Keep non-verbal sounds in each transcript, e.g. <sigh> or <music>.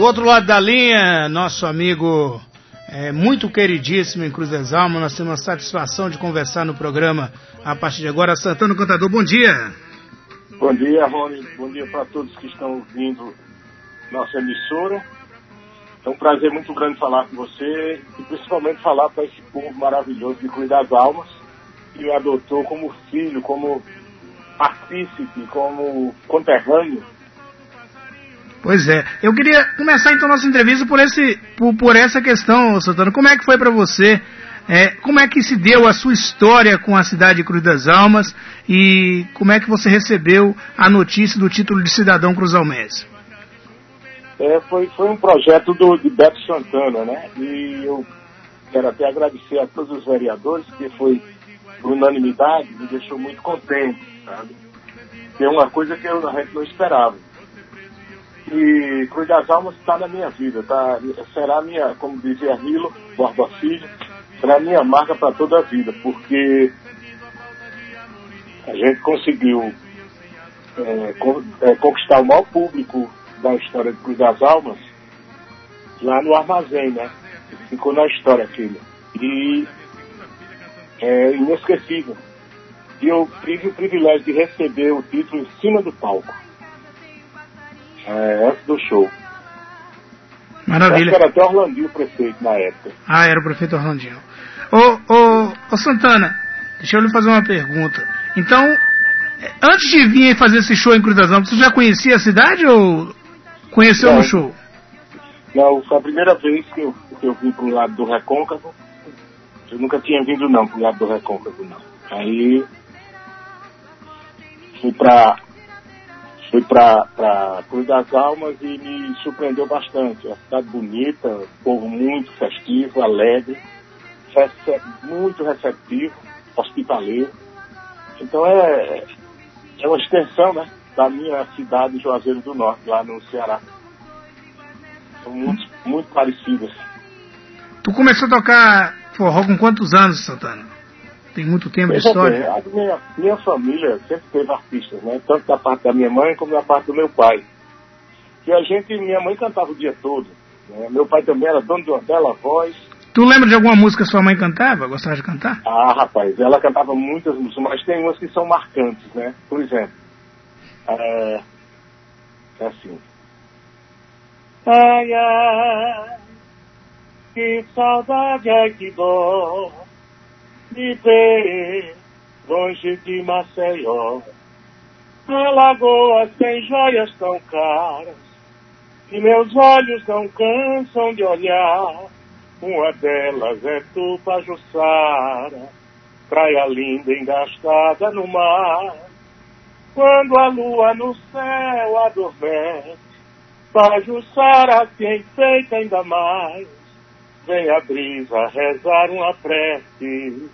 Do outro lado da linha, nosso amigo é, muito queridíssimo em Cruz das Almas, nós temos a satisfação de conversar no programa a partir de agora. Santana Cantador, bom dia. Bom dia, Rony. Bom dia para todos que estão ouvindo nossa emissora. É um prazer muito grande falar com você e principalmente falar para esse povo maravilhoso de Cruz das Almas, que me adotou como filho, como partícipe, como conterrâneo Pois é. Eu queria começar então nossa entrevista por, esse, por, por essa questão, Santana. Como é que foi para você? É, como é que se deu a sua história com a cidade de Cruz das Almas e como é que você recebeu a notícia do título de cidadão cruzalmense? É, foi, foi um projeto do, de Beto Santana, né? E eu quero até agradecer a todos os vereadores, que foi unanimidade, me deixou muito contente, sabe? É uma coisa que eu, a gente não esperava. E Cruz das Almas está na minha vida, tá? será minha, como dizia Rilo Borba Filho, será minha marca para toda a vida, porque a gente conseguiu é, é, conquistar o maior público da história de Cruz das Almas lá no armazém, né? Ficou na história aquilo. E é inesquecível. E eu tive o privilégio de receber o título em cima do palco é, antes do show. Maravilha. Acho que era até Orlandinho o prefeito na época. Ah, era o prefeito Orlandinho. Ô, ô, ô Santana, deixa eu lhe fazer uma pergunta. Então, antes de vir fazer esse show em Cruz das Almas, você já conhecia a cidade ou conheceu não, no show? Não, foi a primeira vez que eu, que eu vim pro lado do Recôncavo. Eu nunca tinha vindo não pro lado do Recôncavo, não. Aí fui pra Fui para Cruz das Almas e me surpreendeu bastante. A cidade bonita, povo muito festivo, alegre, muito receptivo, hospitaleiro. Então é, é uma extensão né, da minha cidade, Juazeiro do Norte, lá no Ceará. São muito, muito parecidas. Tu começou a tocar forró com quantos anos, Santana? Tem muito tempo de história? a minha, minha família sempre teve artistas, né? Tanto da parte da minha mãe como da parte do meu pai. Que a gente, minha mãe cantava o dia todo. Né? Meu pai também era dono de uma bela voz. Tu lembra de alguma música que sua mãe cantava? Gostava de cantar? Ah, rapaz, ela cantava muitas músicas, mas tem umas que são marcantes, né? Por exemplo, é, é assim. Ai, ai, que saudade, ai, que dor me ver longe de Maceió. Alagoas tem joias tão caras que meus olhos não cansam de olhar. Uma delas é Tupajussara, praia linda engastada no mar. Quando a lua no céu adormece, Pajussara se enfeita ainda mais. Vem a brisa rezar uma prece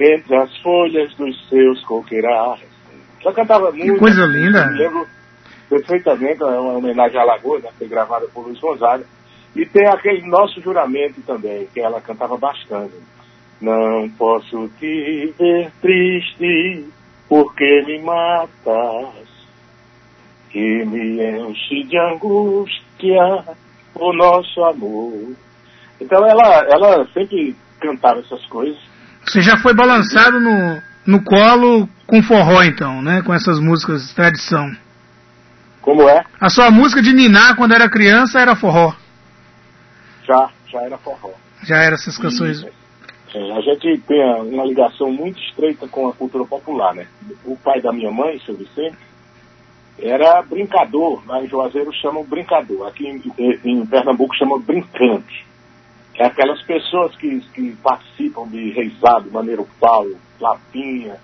entre as folhas dos seus coqueirais. Ela cantava muito. Que coisa linda. Me lembro perfeitamente, é uma homenagem à Lagoa, né, foi gravada por Luiz Gonzaga. E tem aquele nosso juramento também, que ela cantava bastante. Não posso te ver triste, porque me matas, que me enche de angústia o nosso amor. Então ela, ela sempre cantava essas coisas. Você já foi balançado no, no colo com forró, então, né? Com essas músicas de tradição. Como é? A sua música de ninar quando era criança era forró. Já, já era forró. Já era essas canções. E, é, a gente tem uma ligação muito estreita com a cultura popular, né? O pai da minha mãe, seu Vicente, era brincador. Lá em Juazeiro chamam brincador. Aqui em, em Pernambuco chamam brincante é aquelas pessoas que, que participam de reisado, Maneiro Paulo, Lapinha,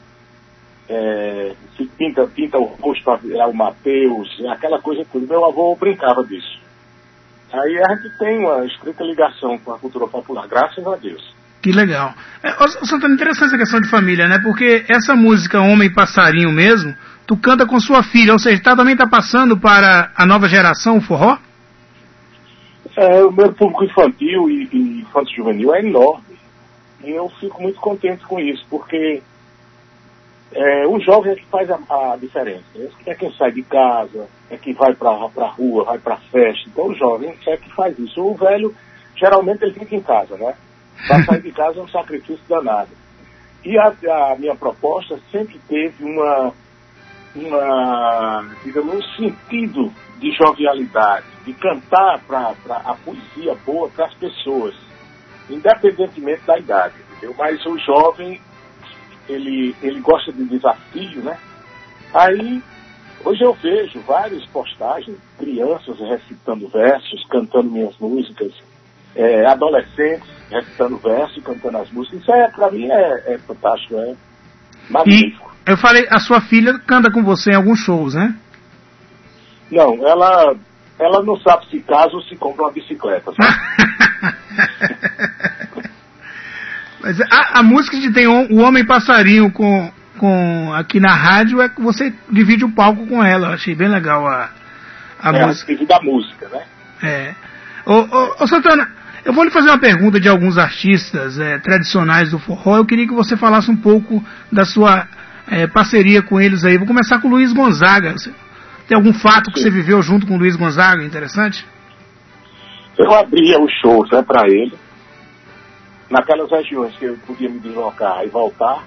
é, se pinta, pinta o rosto é o Mateus, é aquela coisa toda. Meu avô brincava disso. Aí a gente tem uma estreita ligação com a cultura popular, graças a Deus. Que legal. É, Santana, interessante essa questão de família, né? Porque essa música Homem Passarinho mesmo, tu canta com sua filha, ou seja, tá, também está passando para a nova geração o forró? É, o meu público infantil e, e infanto juvenil é enorme. E eu fico muito contente com isso, porque É, o jovem é que faz a, a diferença. É quem sai de casa, é que vai para a rua, vai para festa. Então o jovem é que faz isso. O velho, geralmente, ele fica em casa, né? Para sair de casa é um sacrifício danado. E a, a, minha proposta sempre teve uma, uma, digamos, um sentido de jovialidade, de cantar para a poesia boa para as pessoas, independentemente da idade, entendeu? Mas o jovem, ele, ele gosta de desafio, né? Aí, hoje eu vejo várias postagens, crianças recitando versos, cantando minhas músicas, é, adolescentes recitando versos, cantando as músicas. Isso é, para mim, é, é fantástico, é magnífico. E eu falei, a sua filha canta com você em alguns shows, né? Não, ela, ela não sabe se casa ou se compra uma bicicleta. <laughs> Mas a, a, música que tem o Homem Passarinho com, com aqui na rádio é que você divide o palco com ela. Eu achei bem legal a, a é, música. Divide a música, né? É. Ô, ô, ô, Santana, eu vou lhe fazer uma pergunta de alguns artistas é, tradicionais do forró. Eu queria que você falasse um pouco da sua é, parceria com eles aí. Vou começar com o Luiz Gonzaga. Tem algum fato que você viveu junto com o Luiz Gonzaga interessante? Eu abria os shows né, para ele naquelas regiões que eu podia me deslocar e voltar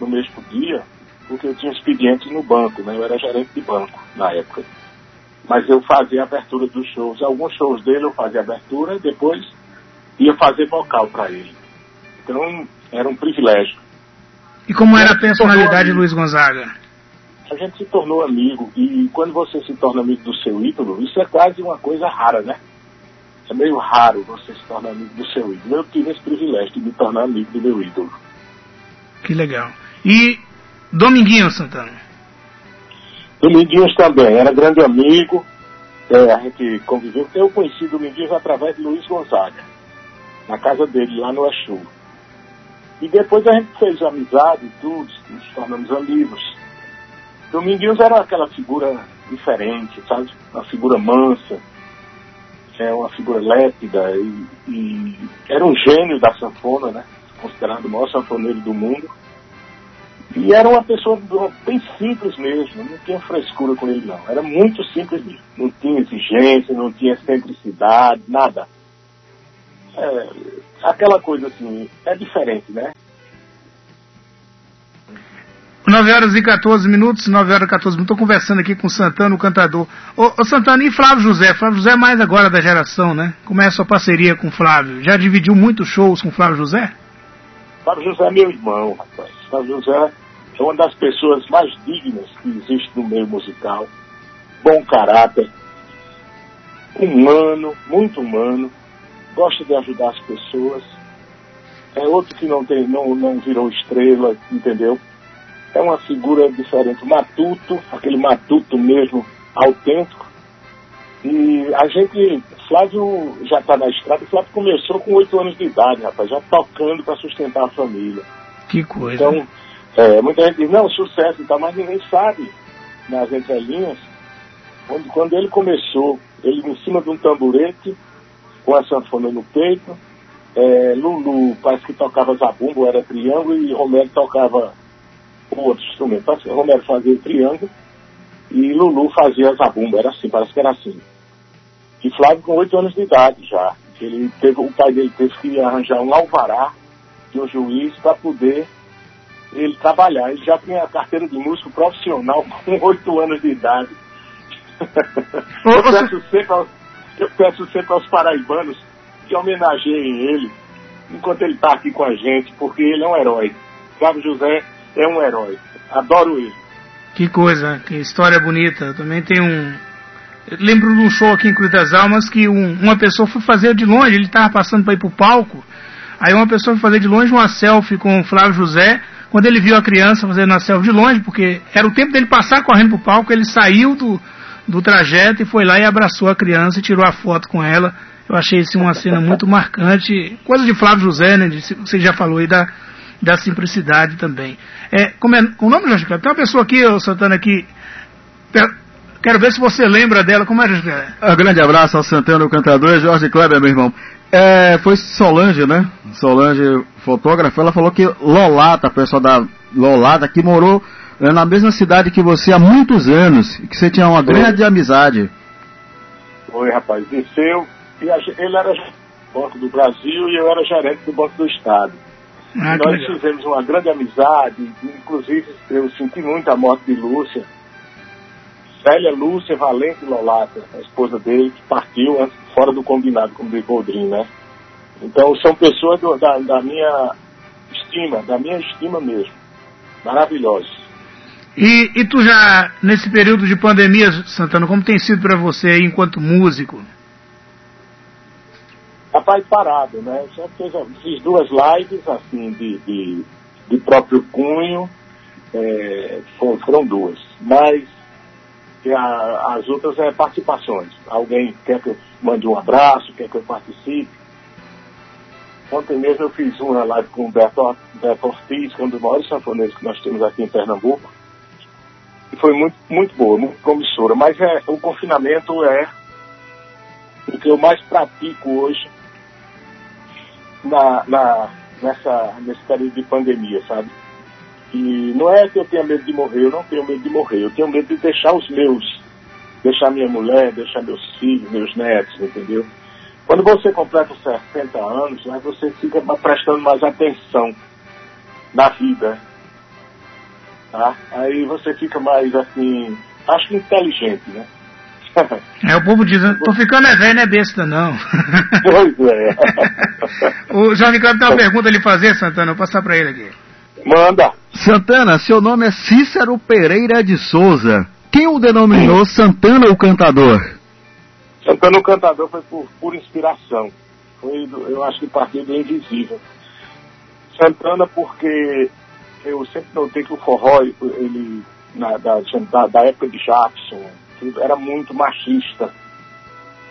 no mesmo dia, porque eu tinha expedientes no banco, né? Eu era gerente de banco na época. Mas eu fazia a abertura dos shows. Alguns shows dele eu fazia abertura e depois ia fazer vocal para ele. Então era um privilégio. E como era a personalidade de Luiz Gonzaga? A gente se tornou amigo e quando você se torna amigo do seu ídolo, isso é quase uma coisa rara, né? É meio raro você se tornar amigo do seu ídolo. Eu tive esse privilégio de me tornar amigo do meu ídolo. Que legal. E Dominguinho Santana? Dominguinhos também, era grande amigo, é, a gente conviveu. Eu conheci Dominguinhos através de Luiz Gonzaga, na casa dele, lá no Exu. E depois a gente fez amizade e tudo, nos tornamos amigos. Dominguinhos era aquela figura diferente, sabe? Uma figura mansa, é uma figura lépida e, e era um gênio da sanfona, né? Considerado o maior sanfoneiro do mundo. E era uma pessoa bem simples mesmo, não tinha frescura com ele não. Era muito simples mesmo. Não tinha exigência, não tinha excentricidade, nada. É, aquela coisa assim, é diferente, né? 9 horas e 14 minutos, 9 horas e 14 minutos. Estou conversando aqui com o Santana, o cantador. Ô, ô, Santana, e Flávio José? Flávio José é mais agora da geração, né? Como é a sua parceria com Flávio? Já dividiu muitos shows com Flávio José? Flávio José é meu irmão, rapaz. Flávio José é uma das pessoas mais dignas que existe no meio musical. Bom caráter, humano, muito humano, gosta de ajudar as pessoas. É outro que não, tem, não, não virou estrela, entendeu? É uma figura diferente. Matuto, aquele matuto mesmo, autêntico. E a gente, Flávio já está na estrada, Flávio começou com oito anos de idade, rapaz, já tocando para sustentar a família. Que coisa. Então, é, muita gente diz, não, sucesso e tal, mas ninguém sabe nas entrelinhas. Quando, quando ele começou, ele em cima de um tamborete, com a sanfona no peito, é, Lulu parece que tocava zabumbo, era triângulo, e Romero tocava outro instrumento. Romero fazia triângulo e Lulu fazia zabumba, era assim, parece que era assim. E Flávio com oito anos de idade já. Ele teve, o pai dele teve que arranjar um alvará de um juiz para poder ele trabalhar. Ele já tinha a carteira de músico profissional <laughs> com oito anos de idade. eu, peço sempre aos, eu peço sempre aos paraibanos que homenageiem ele enquanto ele está aqui com a gente, porque ele é um herói. Flávio José é um herói. Adoro ele. Que coisa, que história bonita. Também tem um. Eu lembro de um show aqui em Cruz das Almas que um, uma pessoa foi fazer de longe, ele estava passando para ir para o palco. Aí uma pessoa foi fazer de longe uma selfie com o Flávio José quando ele viu a criança fazendo a selfie de longe, porque era o tempo dele passar correndo pro palco, ele saiu do, do trajeto e foi lá e abraçou a criança e tirou a foto com ela. Eu achei isso uma cena muito marcante. Coisa de Flávio José, né? Você já falou aí da, da simplicidade também. É, como é o nome, Jorge Kleber? Tem uma pessoa aqui, ô Santana, que. Quero ver se você lembra dela. Como é, Jorge Kleber? Um grande abraço ao Santana, o cantador, Jorge Kleber, meu irmão. É, foi Solange, né? Solange, fotógrafa, ela falou que Lolata, a pessoa da Lolada, que morou é, na mesma cidade que você há muitos anos, e que você tinha uma grande amizade. Oi, rapaz. Disseu, ele era do Banco do Brasil e eu era gerente do Banco do Estado. Ah, nós legal. fizemos uma grande amizade, inclusive eu senti muito a morte de Lúcia. Célia Lúcia Valente Lolata, a esposa dele, que partiu antes, fora do combinado, como de Boldrin, né? Então são pessoas do, da, da minha estima, da minha estima mesmo. Maravilhosos. E, e tu já, nesse período de pandemia, Santana, como tem sido para você aí enquanto músico? Rapaz, parado, né? Já fiz, fiz duas lives, assim, de, de, de próprio cunho, é, foram, foram, duas. Mas a, as outras é participações. Alguém quer que eu mande um abraço, quer que eu participe. Ontem mesmo eu fiz uma live com o Beto, Beto Ortiz, que é um dos maiores sanfoneiros que nós temos aqui em Pernambuco e foi muito, muito boa, muito promissora. Mas é, o confinamento é o que eu mais pratico hoje na, na, nessa, nesse período de pandemia, sabe? E não é que eu tenha medo de morrer, eu não tenho medo de morrer, eu tenho medo de deixar os meus, deixar minha mulher, deixar meus filhos, meus netos, entendeu? Quando você completa 60 anos, né, você fica prestando mais atenção na vida, Tá? Aí você fica mais assim, acho que inteligente, né? <laughs> É, o povo diz, tô ficando é velho, não é besta não. <laughs> Pois é. <laughs> o João Ricardo tem uma pergunta a lhe fazer, Santana, vou passar para ele aqui. Manda. Santana, seu nome é Cícero Pereira de Souza. Quem o denominou Santana o Cantador? Santana o Cantador foi por, por inspiração. Foi, eu acho que partiu do invisível. Santana porque eu sempre notei que o forró, ele, na, da, da, da, época de Jackson, era muito machista.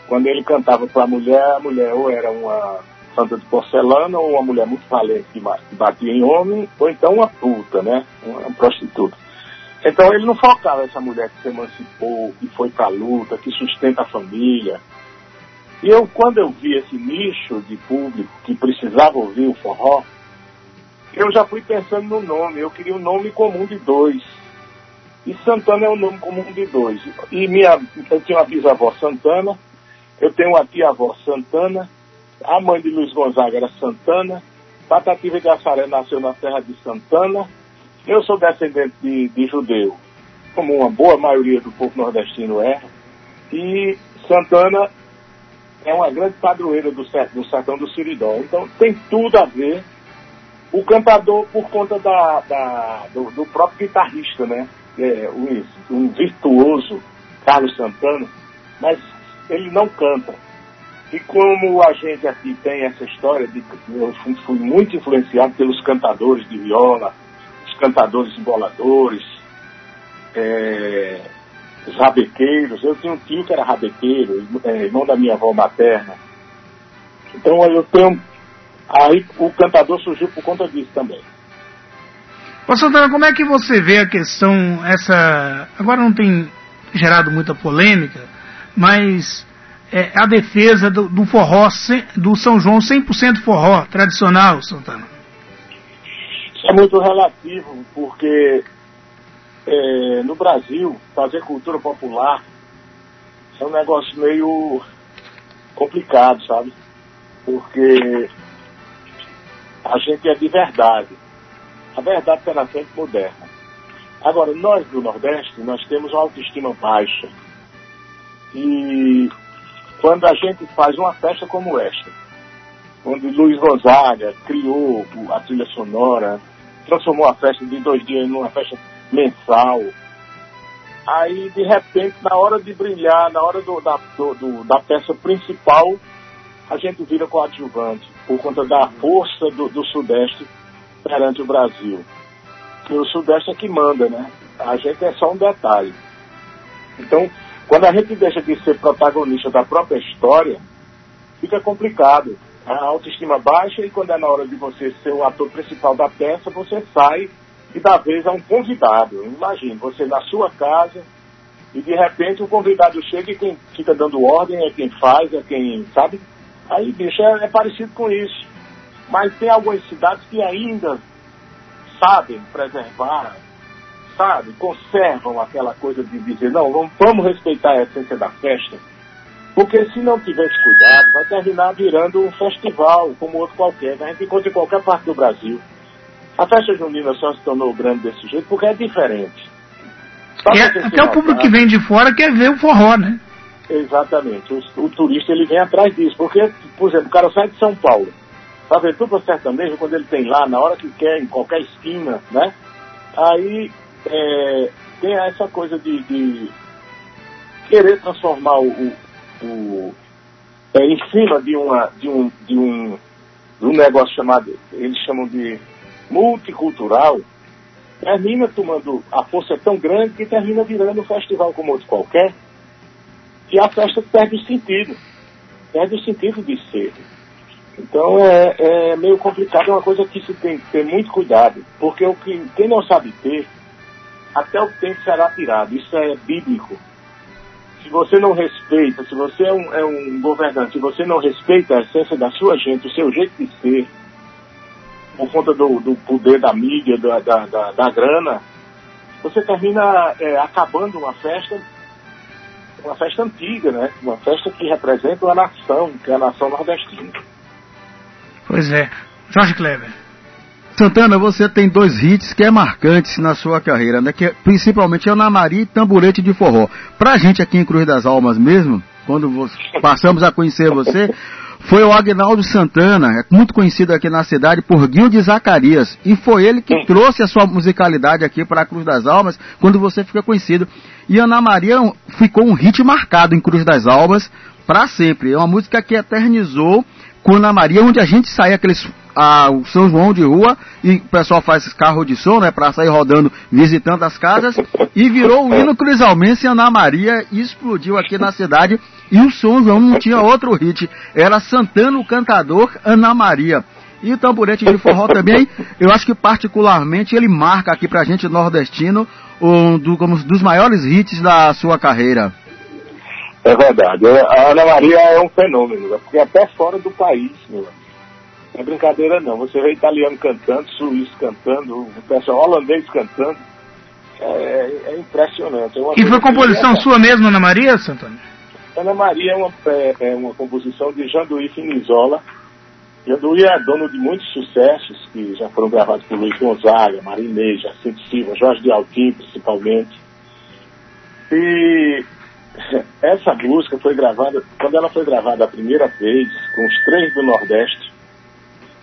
Quando ele cantava para a mulher, a mulher ou era uma santa de porcelana, ou uma mulher muito valente que batia em homem, ou então uma puta, né? Uma prostituta. Então ele não focava essa mulher que se emancipou, que foi para a luta, que sustenta a família. E eu, quando eu vi esse nicho de público que precisava ouvir o forró, eu já fui pensando no nome. Eu queria um nome comum de dois. E Santana é um nome comum de dois. E minha, eu tenho uma bisavó Santana, eu tenho uma tia-avó Santana, a mãe de Luiz Gonzaga era Santana, Patativa de Assaré nasceu na terra de Santana, eu sou descendente de, de judeu, como uma boa maioria do povo nordestino é, e Santana é uma grande padroeira do, do sertão do Siridó. Então tem tudo a ver o cantador por conta da, da do, do, próprio guitarrista, né? É, um, um, virtuoso, Carlos Santana, mas ele não canta. E como a gente aqui tem essa história de eu fui muito influenciado pelos cantadores de viola, os cantadores emboladores, é, os rabequeiros. Eu tinha um tio que era rabequeiro, é, irmão da minha avó materna. Então eu tenho Aí o cantador surgiu por conta disso também. Ô Santana, como é que você vê a questão, essa. Agora não tem gerado muita polêmica, mas é, a defesa do, do forró, do São João 100% forró tradicional, Santana? Isso é muito relativo, porque é, no Brasil, fazer cultura popular é um negócio meio complicado, sabe? Porque a gente é de verdade. A verdade será sempre moderna. Agora, nós do Nordeste, nós temos uma autoestima baixa. E quando a gente faz uma festa como esta, onde Luiz Gonzaga criou a trilha sonora, transformou a festa de dois dias numa festa mensal, aí de repente, na hora de brilhar, na hora do, da, do, da peça principal, a gente vira coadjuvante por conta da força do, do Sudeste perante o Brasil. Que o Sudeste é que manda, né? A gente é só um detalhe. Então, quando a gente deixa de ser protagonista da própria história, fica complicado. A autoestima baixa e quando é na hora de você ser o ator principal da peça, você sai e dá vez a um convidado. Imagine, você na sua casa e de repente o convidado chega e quem fica dando ordem é quem faz, é quem, sabe? Aí, bicho, é, é parecido com isso. Mas tem algumas cidades que ainda sabem preservar, sabe, conservam aquela coisa de dizer, não, vamos, vamos respeitar a essência da festa, porque se não tiver esse cuidado, vai terminar virando um festival, como outro qualquer, que a gente encontra em qualquer parte do Brasil. A festa junina só se tornou grande desse jeito porque é diferente. É, até o público que vem de fora quer ver o forró, né? Exatamente. O, o, turista ele vem atrás disso. Porque, por exemplo, o cara sai de São Paulo. Para ver tudo sertanejo, quando ele tem lá, na hora que quer, em qualquer esquina, né? Aí é, tem essa coisa de, de querer transformar o, o é, em cima de, uma, de, um, de, um, de um negócio chamado, eles chamam de multicultural, termina tomando a força tão grande que termina virando um festival como outro qualquer, e a festa perde o sentido, perde o sentido de ser. Então é, é meio complicado, é uma coisa que se tem que ter muito cuidado, porque o que, quem não sabe ter, até o tempo será tirado, isso é bíblico se você não respeita, se você é um, é um, governante, se você não respeita a essência da sua gente, o seu jeito de ser, por conta do, do poder da mídia, da, da, da, da grana, você termina é, acabando uma festa, uma festa antiga, né? Uma festa que representa uma nação, que é a nação nordestina. Pois é. Jorge Kleber. Santana, você tem dois hits que é marcantes na sua carreira, né? Que é, principalmente é o Namari e Tamborete de Forró. Pra gente aqui em Cruz das Almas mesmo, quando você, passamos a conhecer você, foi o Agnaldo Santana, é muito conhecido aqui na cidade por Guilherme Zacarias. E foi ele que trouxe a sua musicalidade aqui para a Cruz das Almas, quando você fica conhecido. E Ana Maria ficou um hit marcado em Cruz das Almas para sempre. É uma música que eternizou Ana Maria, onde a gente saía aqueles a, o São João de rua e o pessoal faz carro de som, né, para sair rodando, visitando as casas e virou o hino cruisalmense Ana Maria explodiu aqui na cidade e o São João não tinha outro hit, era Santana o cantador Ana Maria. E o tamborete de forró também, eu acho que particularmente ele marca aqui pra gente nordestino um do, como dos maiores hits da sua carreira. É verdade. A Ana Maria é um fenômeno, né? porque até fora do país, meu não é brincadeira não. Você vê italiano cantando, suíço cantando, o pessoal holandês cantando. É, é impressionante. É e foi composição sua mesmo, Ana Maria, Santana? Ana Maria é uma, é, é uma composição de Janduí Finizola. Janduí é dono de muitos sucessos que já foram gravados por Luiz Gonzaga, Marinês, Jacinto Silva, Jorge de Altim, principalmente. E <laughs> essa música foi gravada, quando ela foi gravada a primeira vez, com os três do Nordeste,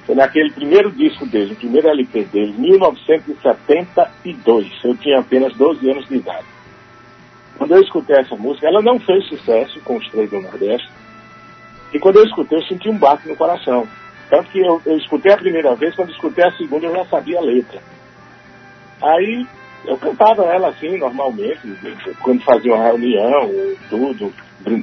foi naquele primeiro disco dele, o primeiro LP dele, 1972. Eu tinha apenas 12 anos de idade. Quando eu escutei essa música, ela não fez sucesso com os três do Nordeste. E quando eu escutei, eu senti um baque no coração. Tanto que eu, eu escutei a primeira vez, quando escutei a segunda, eu já sabia a letra. Aí eu cantava ela assim, normalmente, quando fazia uma reunião, tudo,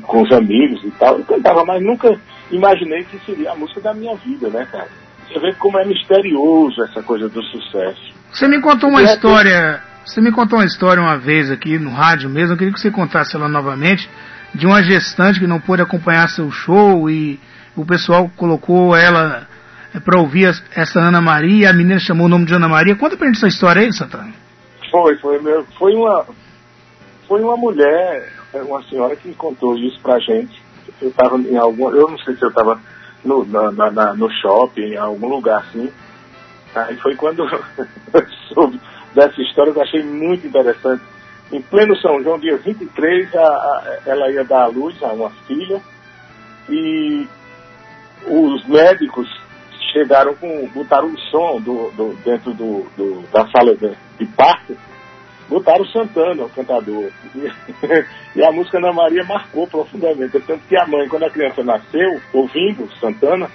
com os amigos e tal. Eu cantava, mas nunca imaginei que seria a música da minha vida, né, cara? Você vê como é misterioso essa coisa do sucesso. Você me contou uma história. Você me contou uma história uma vez aqui no rádio mesmo, eu queria que você contasse ela novamente, de uma gestante que não pôde acompanhar seu show e o pessoal colocou ela é, para ouvir essa Ana Maria, a menina chamou o nome de Ana Maria. Conta pra gente essa história aí, Santana. Foi, foi, foi uma foi uma mulher, uma senhora que contou isso pra gente. Eu estava em algum, eu não sei se eu estava no, na, na, no shopping, em algum lugar assim. Aí foi quando <laughs> eu soube dessa história eu achei muito interessante. Em pleno São João, dia 23, a, a, ela ia dar à luz a uma filha e os médicos chegaram com, botaram o som do, do dentro do, do, da sala de, de parto botaram Santana, o cantador. <laughs> E, a música Ana Maria marcou profundamente. Tanto que a mãe, quando a criança nasceu, ouvindo Santana,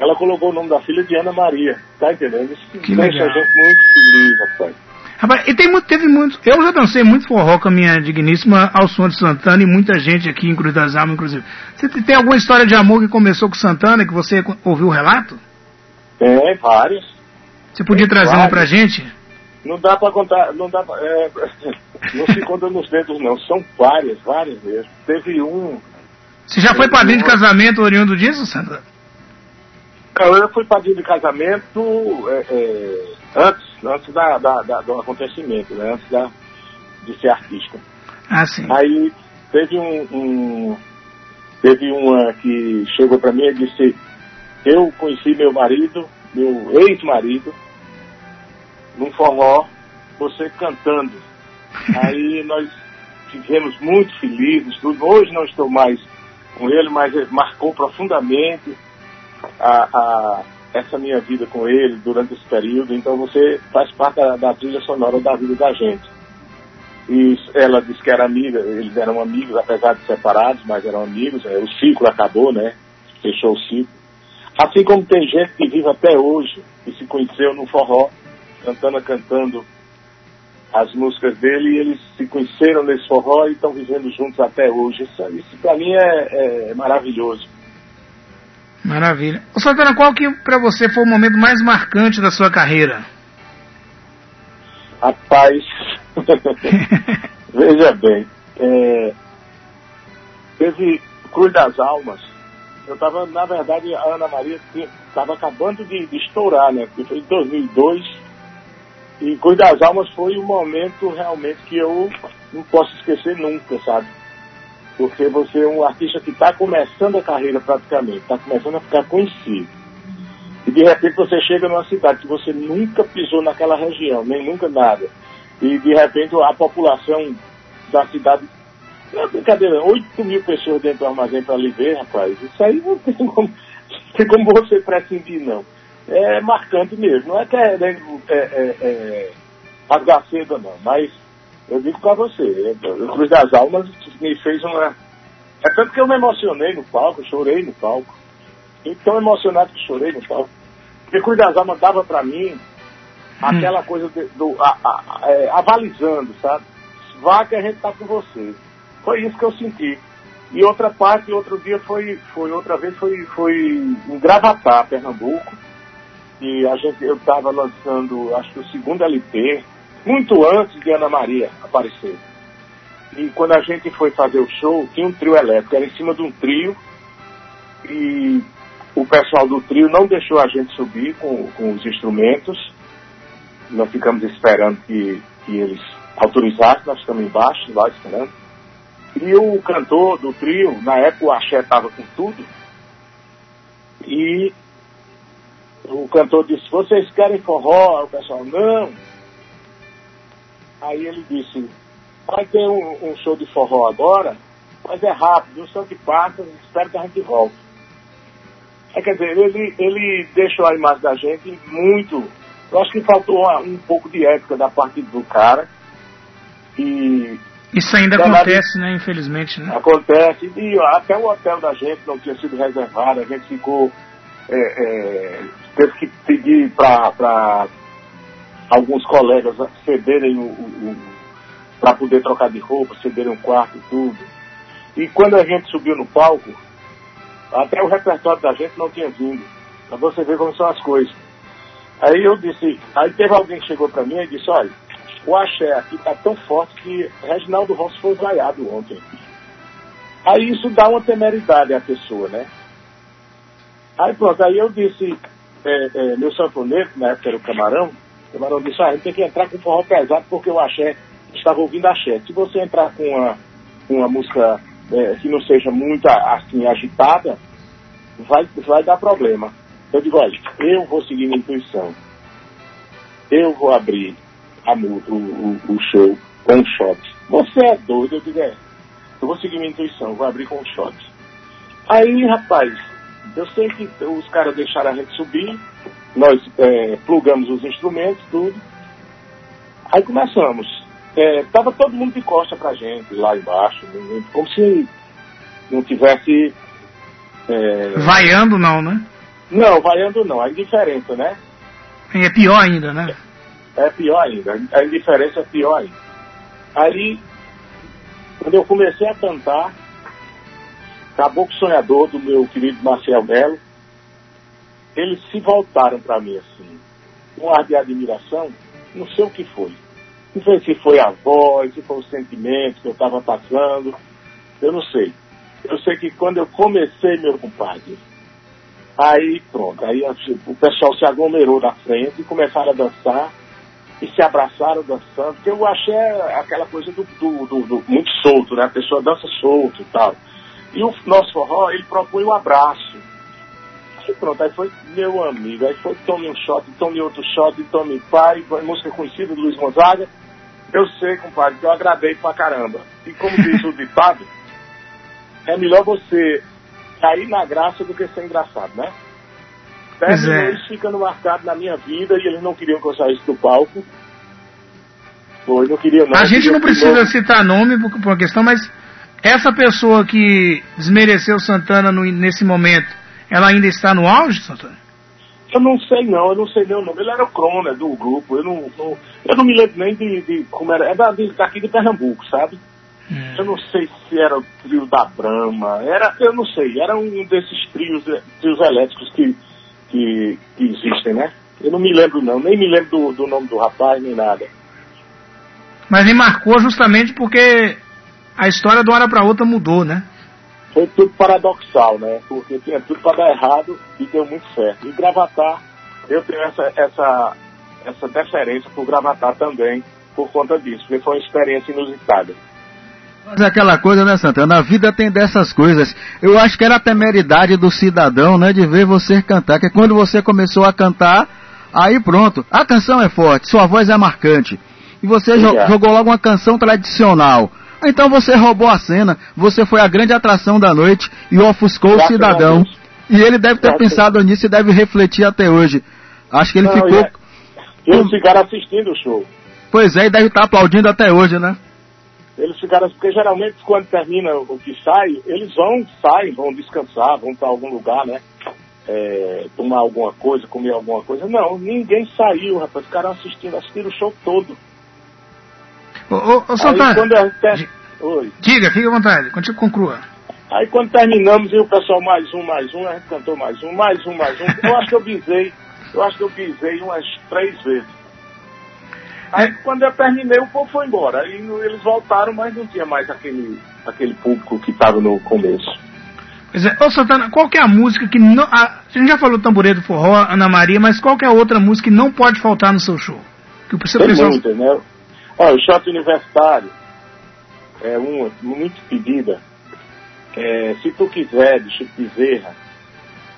ela colocou o nome da filha de Ana Maria. Tá entendendo? Isso que deixa legal. a gente muito feliz, rapaz. Rapaz, e tem muito, teve muito. Eu já dancei muito forró com a minha digníssima ao som de Santana e muita gente aqui em Cruz das Almas, inclusive. Você tem alguma história de amor que começou com Santana que você ouviu o relato? Tem, várias. Você podia tem trazer várias. uma pra gente? Não dá para contar, não dá pra, é, <laughs> não se conta nos dedos não, são várias, várias mesmo. Teve um. Você já foi padrinho um... de casamento oriundo disso, Sandra? Eu fui padrinho de casamento é, é, antes, antes da, da, da, do acontecimento, né? Antes da, de ser artista. Ah, sim. Aí teve um, um teve uma que chegou para mim e disse, eu conheci meu marido, meu ex-marido, num forró, você cantando. <laughs> Aí nós tivemos muito felizes, tudo. Hoje não estou mais com ele, mas ele marcou profundamente a, a, essa minha vida com ele durante esse período. Então você faz parte da, da trilha sonora da vida da gente. E ela disse que era amiga, eles eram amigos, apesar de separados, mas eram amigos. É, o ciclo acabou, né? Fechou o ciclo. Assim como tem gente que vive até hoje e se conheceu no forró, cantando, cantando as músicas dele e eles se conheceram nesse forró e estão vivendo juntos até hoje. Isso, isso para mim é, é, maravilhoso. Maravilha. Ô Santana, qual que para você foi o momento mais marcante da sua carreira? Rapaz, <laughs> veja bem, é, teve Cruz das Almas. Eu estava, na verdade, a Ana Maria estava acabando de, de estourar, né? Porque foi em 2002 e Cruz das Almas foi um momento realmente que eu não posso esquecer nunca, sabe? Porque você é um artista que está começando a carreira praticamente, está começando a ficar conhecido. E de repente você chega numa cidade que você nunca pisou naquela região, nem nunca nada. E de repente a população da cidade. Não é brincadeira, 8 mil pessoas dentro do armazém para lhe ver, rapaz. Isso aí não tem como, <laughs> não tem como você prescindir, não é marcante mesmo. Não é querendo é, é, é, rasgar cedo, não. Mas eu digo para você, o Cruz das Almas me fez uma. É tanto que eu me emocionei no palco, chorei no palco. Fiquei tão emocionado que chorei no palco. Porque Cruz das Almas dava para mim aquela hum. coisa de, do. A, a, é, avalizando, sabe? Vá que a gente tá com você. Foi isso que eu senti. E outra parte, outro dia foi, foi outra vez foi, foi em Gravatar, Pernambuco que a gente, eu estava lançando, acho que o segundo LP, muito antes de Ana Maria aparecer. E quando a gente foi fazer o show, tinha um trio elétrico, era em cima de um trio, e o pessoal do trio não deixou a gente subir com, com os instrumentos. Nós ficamos esperando que, que eles autorizassem, nós ficamos embaixo, lá esperando. E o cantor do trio, na época o Axé estava com tudo, e o cantor disse, vocês querem forró? O pessoal, não. Aí ele disse, vai ter um, um show de forró agora, mas é rápido, um som de passas, espero que a gente volte. É, quer dizer, ele, ele deixou a imagem da gente muito. Eu acho que faltou um pouco de ética da parte do cara. E. Isso ainda acontece, né? Infelizmente, né? Acontece. E até o hotel da gente não tinha sido reservado, a gente ficou é, é, teve que pedir para alguns colegas cederem o, o, o para poder trocar de roupa, cederem um quarto e tudo. E quando a gente subiu no palco, até o repertório da gente não tinha vindo. Para você ver como são as coisas. Aí eu disse, aí teve alguém que chegou para mim e disse, olha, o axé aqui está tão forte que Reginaldo Rossi foi vaiado ontem. Aí isso dá uma temeridade à pessoa, né? Aí pronto, aí eu disse, é, é, meu sanfoneiro, na época era o Camarão, o Camarão disse, ah, a gente tem que entrar com forró pesado porque o axé, estava ouvindo axé. Se você entrar com uma, uma música é, que não seja muito assim agitada, vai, vai dar problema. Eu digo, olha, eu vou seguir minha intuição. Eu vou abrir a, o, o, o show com um shot. Você é doido, eu digo, é. Eu vou seguir minha intuição, vou abrir com um shot. Aí, rapaz, eu sei que os caras deixaram a gente subir, nós é, plugamos os instrumentos, tudo. Aí começamos. É, tava todo mundo de costa pra gente, lá embaixo, como se não tivesse. É... Vaiando não, né? Não, vaiando não, a indiferença, né? É pior ainda, né? É pior ainda, a indiferença é pior ainda. Aí, quando eu comecei a cantar, Caboclo Sonhador, do meu querido Marcel Melo, eles se voltaram para mim assim, um ar de admiração, não sei o que foi. Não sei se foi a voz, se foi o sentimento que eu estava passando, eu não sei. Eu sei que quando eu comecei, meu compadre, aí pronto, aí o pessoal se aglomerou na frente e começaram a dançar. e se abraçaram dançando, que eu achei aquela coisa do, do, do, do, muito solto, né? A pessoa dança solto e tal. E o nosso forró, ele propõe o um abraço. Aí pronto, aí foi meu amigo, aí foi tome um shot, tome outro shot, tome pai, música conhecida do Luiz Gonzaga. Eu sei, compadre, que eu agradei pra caramba. E como diz o ditado, <laughs> é melhor você cair na graça do que ser engraçado, né? Terminou é. isso ficando marcado na minha vida e eles não queriam que eu saísse do palco. Foi, não não. A gente não precisa citar nome por, por uma questão, mas essa pessoa que desmereceu Santana no, nesse momento, ela ainda está no auge, Santana? Eu não sei não, eu não sei nem o nome. Ele era o crona do grupo, eu não, não, eu não me lembro nem de, de como era. É daqui de Pernambuco, sabe? Hum. Eu não sei se era o trio da Brahma, era, eu não sei, era um desses trios, trios elétricos que que, que existem, né? Eu não me lembro não, nem me lembro do, do nome do rapaz, nem nada. Mas ele marcou justamente porque a história de uma hora para outra mudou, né? Foi tudo paradoxal, né? Porque tinha tudo para dar errado e deu muito certo. E Gravatar, eu tenho essa, essa, essa deferência por Gravatar também por conta disso, porque foi uma experiência inusitada. Mas é aquela coisa, né, Santana? A vida tem dessas coisas. Eu acho que era a temeridade do cidadão, né, de ver você cantar. Que quando você começou a cantar, aí pronto. A canção é forte, sua voz é marcante. E você jo jogou logo uma canção tradicional. Então você roubou a cena, você foi a grande atração da noite e ofuscou o cidadão. E ele deve ter pensado nisso e deve refletir até hoje. Acho que ele Não, ficou. E eles ficaram assistindo o show. Pois é, e deve estar aplaudindo até hoje, né? Eles ficaram, porque geralmente quando termina o que sai, eles vão, saem, vão descansar, vão para algum lugar, né? É, tomar alguma coisa, comer alguma coisa. Não, ninguém saiu, rapaz. Ficaram assistindo, assistiram o show todo. Ô, ô, ô Santana, ter... Oi. diga, fique à vontade, continue, conclua. Aí quando terminamos, e o pessoal mais um, mais um, a gente cantou mais um, mais um, mais um. Eu acho que eu pisei, eu acho que eu pisei umas três vezes. Aí quando eu terminei, o povo foi embora. Aí eles voltaram, mas não tinha mais aquele, aquele público que estava no começo. Pois é. Ô Santana, qual que é a música que não. A, a gente já falou tamboreiro forró, Ana Maria, mas qual que é a outra música que não pode faltar no seu show? Que o seu Tem pessoal... muitas, né? Olha, o shot universitário é uma muito pedida. É, se tu quiser, de Chico Bezerra,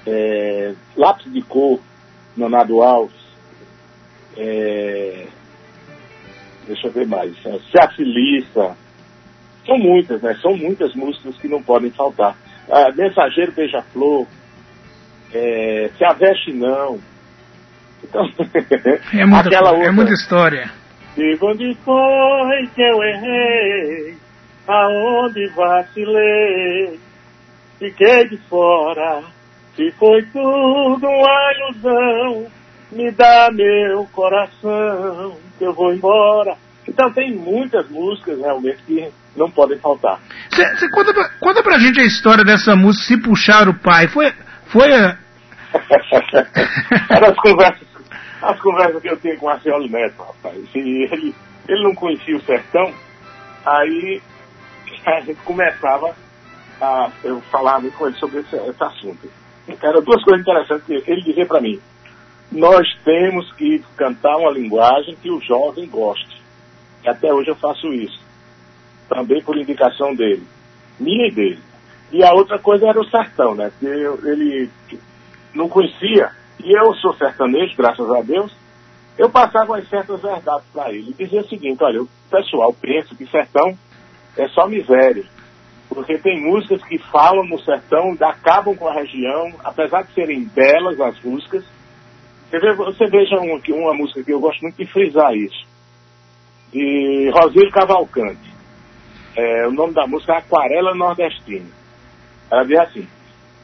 é, Lápis de Cor, Nonado Alves, é, deixa eu ver mais, é, Se Afiliça, são muitas, né? São muitas músicas que não podem faltar. Ah, Mensageiro Beija-Flor, é, Se Aveste Não. Então, <laughs> é, muita, aquela outra, é muita história. E onde foi que eu errei? Aonde vacilei? Fiquei de fora. Se foi tudo uma ilusão, me dá meu coração que eu vou embora. Então tem muitas músicas realmente que não podem faltar. Você conta, pra, conta pra gente a história dessa música, Se Puxar o Pai. Foi. foi a... <laughs> Era as conversas, as conversas que eu tenho com o Marcelo Neto, rapaz. E ele, ele não conhecia o sertão, aí <laughs> a gente começava a eu falava com ele sobre esse, esse assunto. Era duas coisas interessantes que ele dizia para mim nós temos que cantar uma linguagem que o jovem goste. E até hoje eu faço isso. Também por indicação dele. Minha e dele. E a outra coisa era o sertão, né? Que eu, ele não conhecia. E eu sou sertanejo, graças a Deus. Eu passava umas certas verdades para ele. Dizia o seguinte, olha, o pessoal pensa que sertão é só miséria. Porque tem músicas que falam no sertão, acabam com a região, apesar de serem belas as músicas, você, vê, você veja uma, uma música que eu gosto muito de frisar isso, de Rosílio Cavalcante. É, o nome da música é Aquarela Nordestina. Ela diz assim: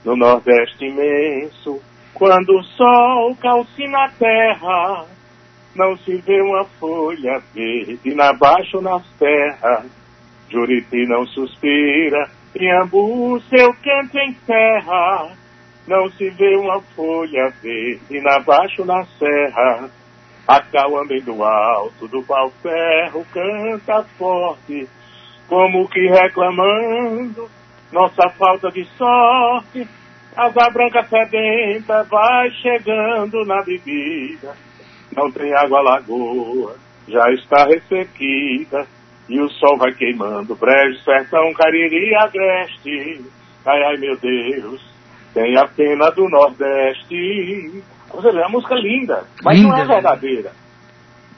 No Nordeste imenso, quando o sol calcina a terra, não se vê uma folha verde na baixo nas terras. Juriti não suspira, Iambu seu canto encerra. Não se vê uma folha verde na baixo na serra. A Cauambe do alto do pau-ferro canta forte, como que reclamando nossa falta de sorte. Asa branca sedenta vai chegando na bebida. não tem água lagoa, já está ressequida, e o sol vai queimando, brejo, sertão, cariri, agreste, ai, ai, meu Deus, tem a pena do Nordeste. Você vê, é uma música linda, mas Linda, não é né? verdadeira.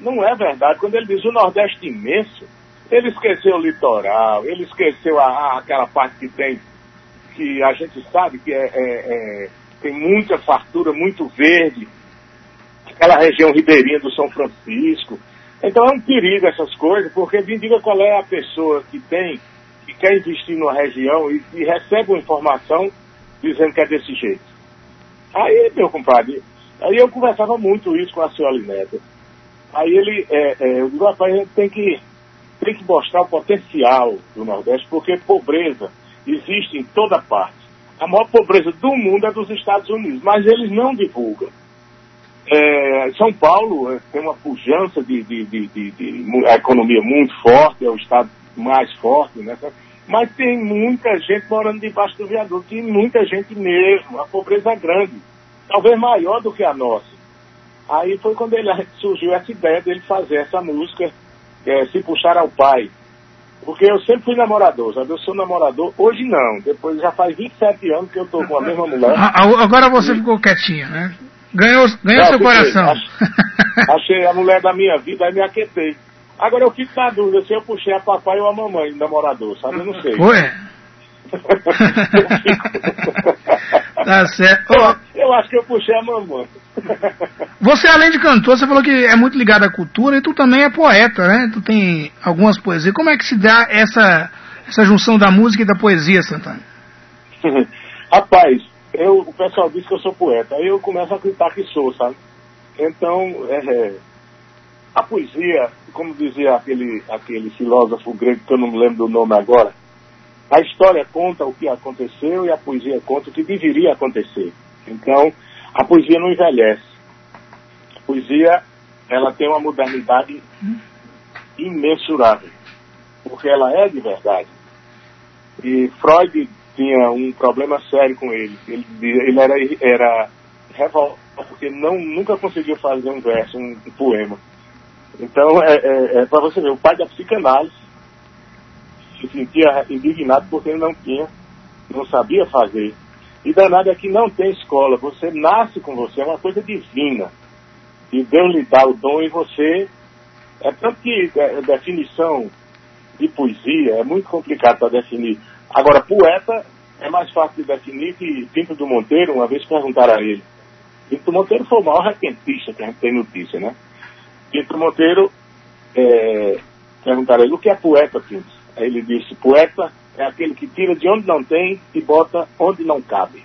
Não é verdade. Quando ele diz o Nordeste imenso, ele esqueceu o litoral, ele esqueceu a- aquela parte que tem, que a gente sabe que é, é- é- tem muita fartura, muito verde, aquela região ribeirinha do São Francisco. Então é um perigo essas coisas, porque me diga qual é a pessoa que tem, que quer investir numa região e, e recebe uma informação dizendo que é desse jeito. Aí, meu compadre, aí eu conversava muito isso com a senhora Lineta. Aí ele, é, é, eu digo, rapaz, a gente tem que, tem que mostrar o potencial do Nordeste, porque pobreza existe em toda parte. A maior pobreza do mundo é dos Estados Unidos, mas eles não divulgam. É, São Paulo é, tem uma pujança de, de, de, de- de economia muito forte, é o estado mais forte, né? Mas tem muita gente morando debaixo do viaduto, e muita gente mesmo. A pobreza é grande, talvez maior do que a nossa. Aí foi quando ele surgiu essa ideia dele fazer essa música, é, Se Puxar ao Pai. Porque eu sempre fui namorador, sabe? Eu sou namorador, hoje não. Depois já faz 27 anos que eu tô com a mesma mulher. Agora você ficou quietinho, né? Ganhou, ganhou Não, seu coração. Ach- Achei a mulher da minha vida, aí me aquetei. Agora eu fico na dúvida se eu puxei a papai ou a mamãe do namorador, sabe? Eu não sei. Foi? <laughs> Tá certo. Eu, eu acho que eu puxei a mamãe. <laughs> Você, além de cantor, você falou que é muito ligado à cultura e tu também é poeta, né? Tu tem algumas poesias. Como é que se dá essa, essa junção da música e da poesia, Santana? <laughs> Rapaz, eu, o pessoal diz que eu sou poeta, aí eu começo a acreditar que sou, sabe? Então, é, é, a poesia, como dizia aquele, aquele filósofo grego, que eu não me lembro do nome agora, a história conta o que aconteceu e a poesia conta o que deveria acontecer. Então, a poesia não envelhece. A poesia, ela tem uma modernidade imensurável, porque ela é de verdade. E Freud tinha um problema sério com ele. Ele, ele era, era revoltado porque não, nunca conseguiu fazer um verso, um, um poema. Então, é, é, é para você ver, o pai da psicanálise se sentia indignado porque ele não tinha, não sabia fazer. E danado é que não tem escola, você nasce com você, é uma coisa divina. E Deus lhe dá o dom e você. É tanto que a definição de poesia é muito complicado para definir. Agora, poeta é mais fácil de definir que Pinto do Monteiro, uma vez perguntaram a ele. Pinto do Monteiro foi o maior repentista que a gente tem notícia, né? Pinto do Monteiro é, perguntaram a ele, o que é poeta, Pinto? Aí ele disse, poeta é aquele que tira de onde não tem e bota onde não cabe.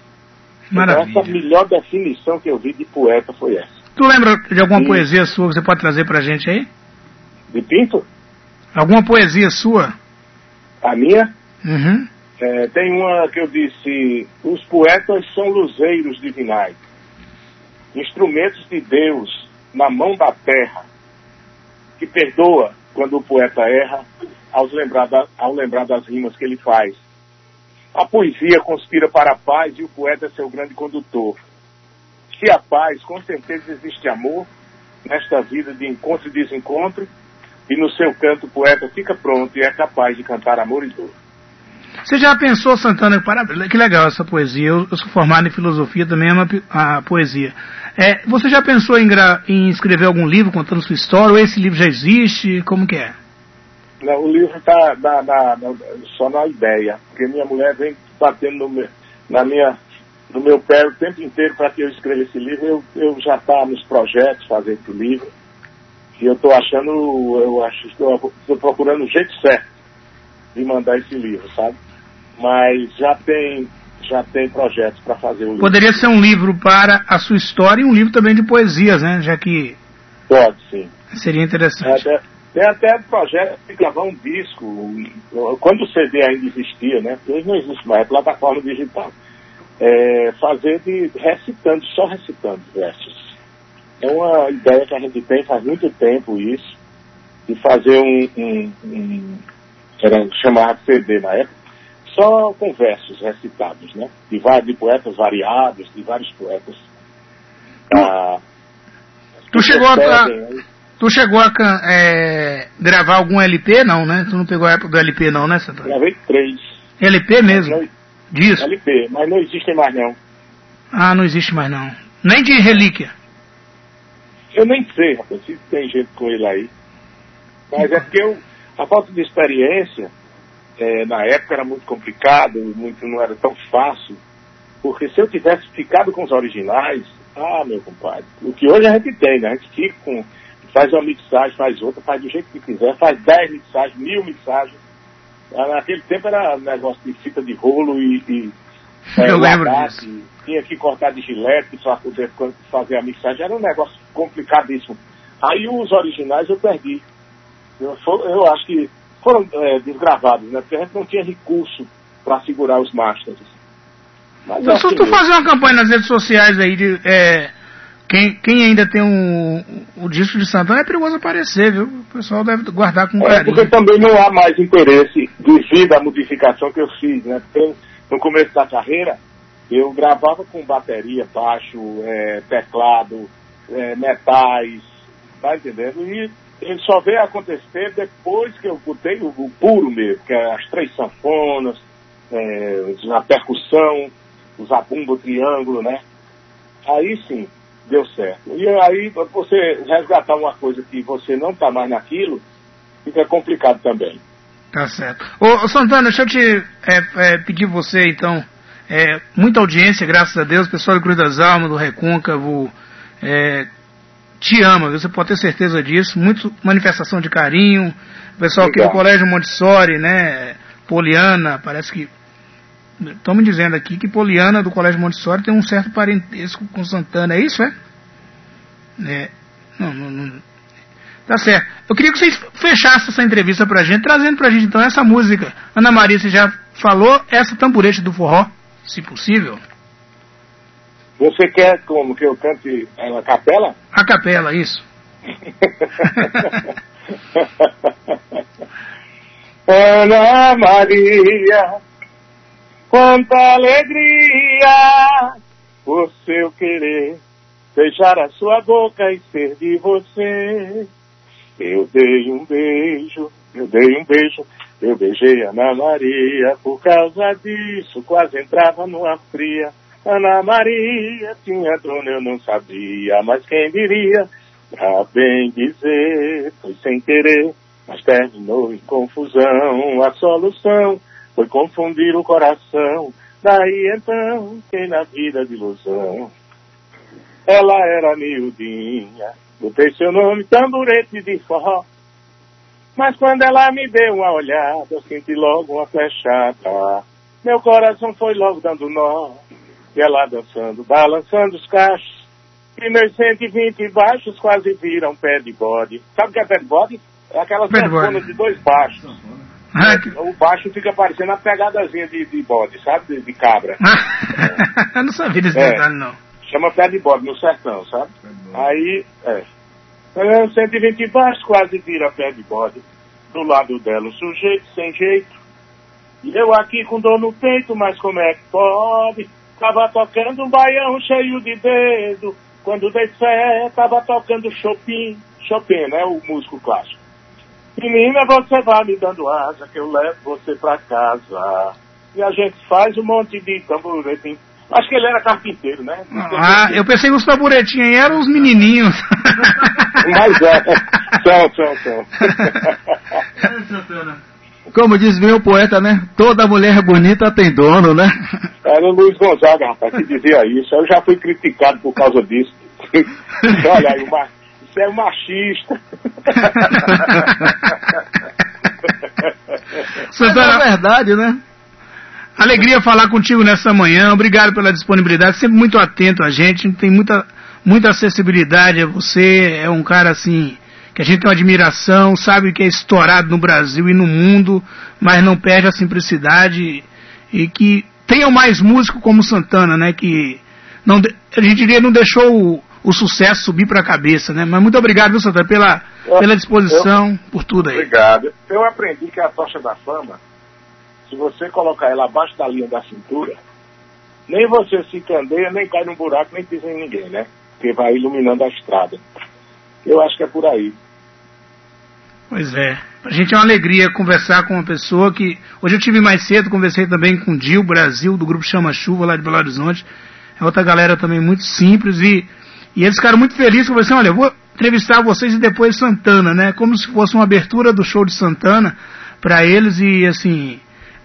Então, essa Maravilha. melhor definição que eu vi de poeta foi essa. Tu lembra de alguma Sim. poesia sua que você pode trazer pra gente aí? De Pinto, Alguma poesia sua? a minha, Uhum. É, tem uma que eu disse: os poetas são luzeiros divinais, instrumentos de Deus na mão da terra, que perdoa quando o poeta erra aos lembrar da- ao lembrar das rimas que ele faz. A poesia conspira para a paz e o poeta é seu grande condutor. Se a paz, com certeza existe amor nesta vida de encontro e desencontro, e no seu canto o poeta fica pronto e é capaz de cantar amor e dor. Você já pensou, Santana, que legal essa poesia. Eu, sou formado em filosofia, também amo a, poesia. É, você já pensou em, em escrever algum livro contando sua história? Ou esse livro já existe? Como que é? Não, o livro está na- na- na- só na ideia, porque minha mulher vem batendo no meu, na minha, no meu pé o tempo inteiro para que eu escreva esse livro. Eu, eu já está nos projetos fazer esse livro. E eu estou achando, eu acho, estou procurando o jeito certo de mandar esse livro, sabe? Mas já tem, já tem projetos para fazer o livro. Poderia ser um livro para a sua história e um livro também de poesias, né? Já que Pode, sim. seria É, interessante. até- tem até projeto de gravar um disco, quando o CD ainda existia, né? Hoje não existe mais, é plataforma digital. É, fazer de recitando, só recitando versos. É uma ideia que a gente tem faz muito tempo isso, de fazer um, um, um era chamado CD na época, só com versos recitados, né? De, de poetas variados, de vários poetas. Ah, Tu chegou a, tu chegou a é, gravar algum LP, não, né? Tu não pegou a época do LP, não, né, Santana? Gravei três. LP mesmo? Não, Disso? LP, mas não existem mais, não. Ah, não existe mais, não. Nem de relíquia? Eu nem sei, rapaz, se tem gente com ele aí. Mas é porque eu, a falta de experiência, é, na época era muito complicado, muito, não era tão fácil. Porque se eu tivesse ficado com os originais, ah, meu compadre, o que hoje a gente tem, né? A gente fica com, faz uma mixagem, faz outra, faz do jeito que quiser, faz dez mixagens, mil mixagens. Ah, naquele tempo era negócio de fita de rolo e. e <laughs> é, eu lembro disso. Tinha que cortar de gilete para poder fazer a mixagem. Era um negócio complicadíssimo. Aí os originais eu perdi. Eu, eu acho que foram é, desgravados, né? Porque a gente não tinha recurso para segurar os masters. Mas então, se tu fazer uma campanha nas redes sociais aí de. É, quem, quem ainda tem um, o disco de Santana é perigoso aparecer, viu? O pessoal deve guardar com é, carinho. Porque também não há mais interesse devido à modificação que eu fiz, né? Porque no começo da carreira eu gravava com bateria, baixo, é, teclado, é, metais, tá entendendo? E ele só veio acontecer depois que eu botei o, o puro mesmo, que é as três sanfonas, é, a percussão, o zabumba, o triângulo, né? Aí sim, deu certo. E aí, você resgatar uma coisa que você não está mais naquilo, fica complicado também. Tá certo. Ô, Santana, deixa eu te é, é, pedir você, então, é, muita audiência, graças a Deus, o pessoal do Cruz das Almas, do Recôncavo, é, te ama, você pode ter certeza disso. Muito manifestação de carinho. O pessoal Legal. aqui do Colégio Montessori, né? Poliana, parece que. Estão me dizendo aqui que Poliana do Colégio Montessori tem um certo parentesco com Santana, é isso, é? é não, não, não, Tá certo. Eu queria que vocês fechassem essa entrevista pra gente, trazendo pra gente então essa música. Ana Maria, você já falou, essa tamborete do forró, se possível. Você quer como que eu cante a capela? A capela, isso. <laughs> Ana Maria, quanta alegria por seu querer beijar a sua boca e ser de você. Eu dei um beijo, eu dei um beijo, eu beijei Ana Maria, por causa disso quase entrava numa fria. Ana Maria tinha dono, eu não sabia, mas quem diria? Pra bem dizer, foi sem querer, mas terminou em confusão. A solução foi confundir o coração. Daí então, quem na vida de ilusão. Ela era miudinha, botei seu nome, tamborete de forró. Mas quando ela me deu uma olhada, eu senti logo uma flechada. Meu coração foi logo dando nó e ela dançando, balançando os cachos. E meus 120 baixos quase viram pé de bode. Sabe o que é pé de bode? É aquela sanfona de dois baixos. Que... O baixo fica parecendo uma pegadazinha de, de bode, sabe? De, de cabra. <laughs> Eu não sabia desse é. detalhe, não. Chama pé de bode no sertão, sabe? Aí, é. 120 baixos quase vira pé de bode. Do lado dela, o sujeito sem jeito. E eu aqui com dor no peito, mas como é que pode? Tava tocando um baião cheio de dedo. Quando dei fé, tava tocando Chopin. Chopin, né? O músico clássico. Menina, você vai me dando asa que eu levo você pra casa. E a gente faz um monte de tamboretinho. Acho que ele era carpinteiro, né? Ah, eu pensei que os tamboretinhos aí eram os menininhos. <laughs> Mas é, são, são, são. <laughs> Como diz o poeta, né? Toda mulher bonita tem dono, né? Era o Luiz Gonzaga, rapaz, que dizia isso. Eu já fui criticado por causa disso. <laughs> Olha aí, uma, isso é um machista. <laughs> Santana, é verdade, né? Alegria falar contigo nessa manhã. Obrigado pela disponibilidade. Sempre muito atento a gente. Tem muita, muita acessibilidade a você. É um cara assim que a gente tem uma admiração, sabe que é estourado no Brasil e no mundo, mas não perde a simplicidade e que tenha mais músico como Santana, né? Que não, a gente diria não deixou o, sucesso subir para a cabeça, né? Mas muito obrigado, viu, Santana, pela, pela disposição, eu, por tudo aí. Obrigado. Eu aprendi que a tocha da fama, se você colocar ela abaixo da linha da cintura, nem você se candeia, nem cai num buraco, nem pisa em ninguém, né? Porque vai iluminando a estrada. Eu acho que é por aí. Pois é. A gente é uma alegria conversar com uma pessoa que. Hoje eu tive mais cedo, conversei também com o Dil Brasil, do grupo Chama Chuva, lá de Belo Horizonte. É outra galera também muito simples e, e eles ficaram muito felizes com você. Olha, eu vou entrevistar vocês e depois Santana, né? Como se fosse uma abertura do show de Santana para eles e assim.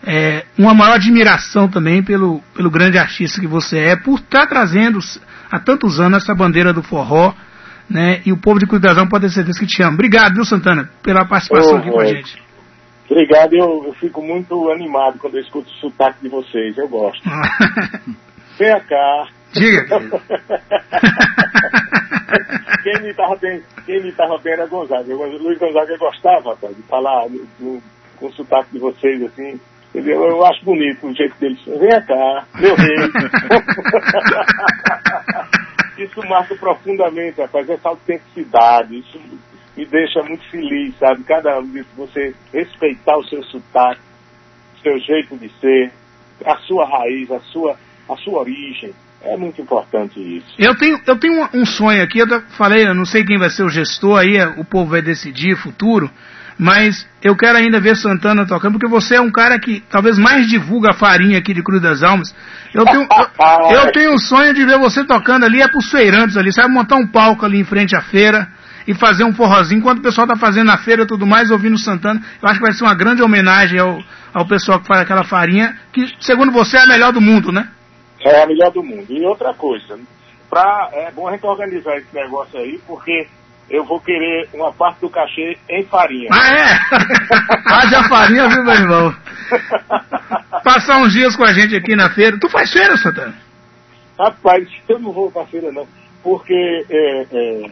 É, uma maior admiração também pelo, pelo grande artista que você é, por estar tá trazendo há tantos anos essa bandeira do forró né? E o povo de Cuidazão pode ter certeza que te ama. Obrigado, viu, Santana, pela participação oh, aqui com a gente. Obrigado, eu, eu, fico muito animado quando eu escuto o sotaque de vocês, eu gosto. <laughs> Vem cá. Diga. <laughs> quem me estava bem, quem me tava bem era Gonzaga. O Luiz Gonzaga gostava rapaz, de falar no, com o sotaque de vocês, assim. Eu, eu acho bonito o jeito deles. Vem cá, meu rei. <laughs> isso marca profundamente, rapaz, essa autenticidade, isso me deixa muito feliz, sabe? Cada um disso, você respeitar o seu sotaque, o seu jeito de ser, a sua raiz, a sua, a sua origem. É muito importante isso. Eu tenho, eu tenho um sonho aqui, eu falei, eu não sei quem vai ser o gestor aí, o povo vai decidir futuro, mas eu quero ainda ver Santana tocando, porque você é um cara que talvez mais divulga a farinha aqui de Cruz das Almas. Eu tenho, eu, <laughs> eu tenho um sonho de ver você tocando ali, é pros feirantes ali, sabe, montar um palco ali em frente à feira e fazer um forrozinho, enquanto o pessoal tá fazendo na feira e tudo mais, ouvindo Santana. Eu acho que vai ser uma grande homenagem ao, ao pessoal que faz aquela farinha, que segundo você é a melhor do mundo, né? É a melhor do mundo. E outra coisa, pra, é bom a gente organizar esse negócio aí, porque eu vou querer uma parte do cachê em farinha. Ah, é? <laughs> Haja farinha, viu, meu irmão? Passar uns dias com a gente aqui na feira. Tu faz feira, Santana? Rapaz, eu não vou pra feira, não. Porque é, é,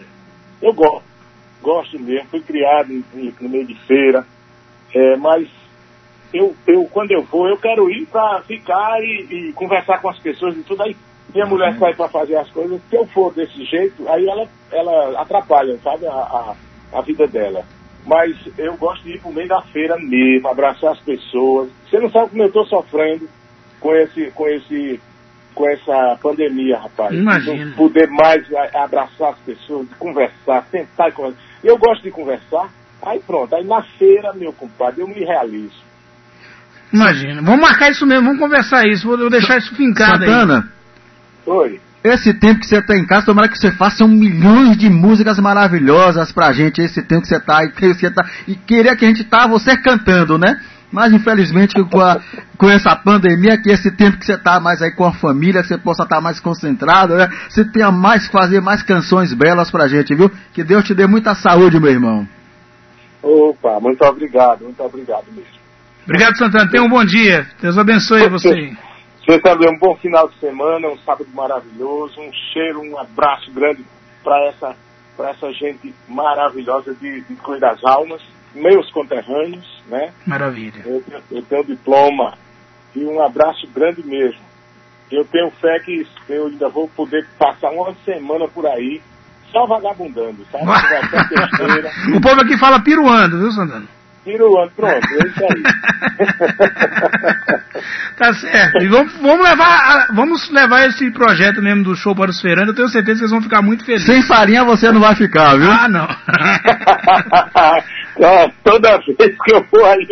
eu gosto. Gosto mesmo. Fui criado em, no meio de feira. É, mas eu, eu, quando eu vou, eu quero ir para ficar e, e, conversar com as pessoas e tudo. Aí minha mulher sai para fazer as coisas, se eu for desse jeito, aí ela, ela atrapalha, sabe, a, a, a vida dela. Mas eu gosto de ir pro meio da feira mesmo, abraçar as pessoas. Você não sabe como eu estou sofrendo com esse, com esse, com essa pandemia, rapaz. Imagina. Não poder mais abraçar as pessoas, conversar, tentar e conversar. Eu gosto de conversar. Aí pronto, aí na feira, meu compadre, eu me realizo. Imagina. Vamos marcar isso mesmo, vamos conversar isso. Vou deixar isso fincado Santana, aí. Oi. Esse tempo que você está em casa, tomara que você faça um milhões de músicas maravilhosas pra gente. Esse tempo que você está aí, que você tá, e queria que a gente tá você cantando, né? Mas infelizmente com, a, com essa pandemia, que esse tempo que você está mais aí com a família, que você possa estar tá mais concentrado, né? Você tenha mais fazer mais canções belas pra gente, viu? Que Deus te dê muita saúde, meu irmão. Opa, muito obrigado, muito obrigado mesmo. Obrigado, Santana. Tenha um bom dia. Deus abençoe você. Você também um bom final de semana, um sábado maravilhoso, um cheiro, um abraço grande para essa, essa gente maravilhosa de, de Cruz das Almas, meus conterrâneos, né? Maravilha. Eu, eu tenho diploma e um abraço grande mesmo. Eu tenho fé que eu ainda vou poder passar uma semana por aí só vagabundando, sabe? <laughs> o povo aqui fala piruando, viu, Santana? Piruando, pronto, é isso aí. <laughs> tá certo. E vamos, vamos, levar, vamos levar esse projeto mesmo do show para os feirantes. Eu tenho certeza que eles vão ficar muito felizes. Sem farinha você não vai ficar, viu? Ah, não. <laughs> é, toda vez que eu for ali,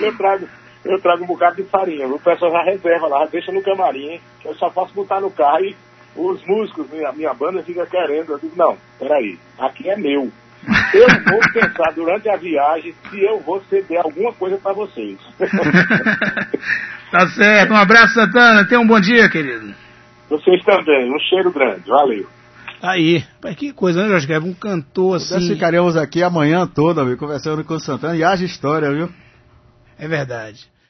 eu trago, eu trago um bocado de farinha. O pessoal já reserva lá, deixa no camarim. Eu só posso botar no carro e os músicos, minha, minha banda fica querendo. Eu digo, não, peraí, aqui é meu. Eu vou pensar durante a viagem se eu vou ceder alguma coisa para vocês. <laughs> tá certo. Um abraço, Santana. Tenha um bom dia, querido. Vocês também. Um cheiro grande. Valeu. Aí, que coisa, né, Jorge Guedes? Um cantor assim. Nós ficaremos aqui amanhã toda, viu, conversando com o Santana e haja história, viu? É verdade.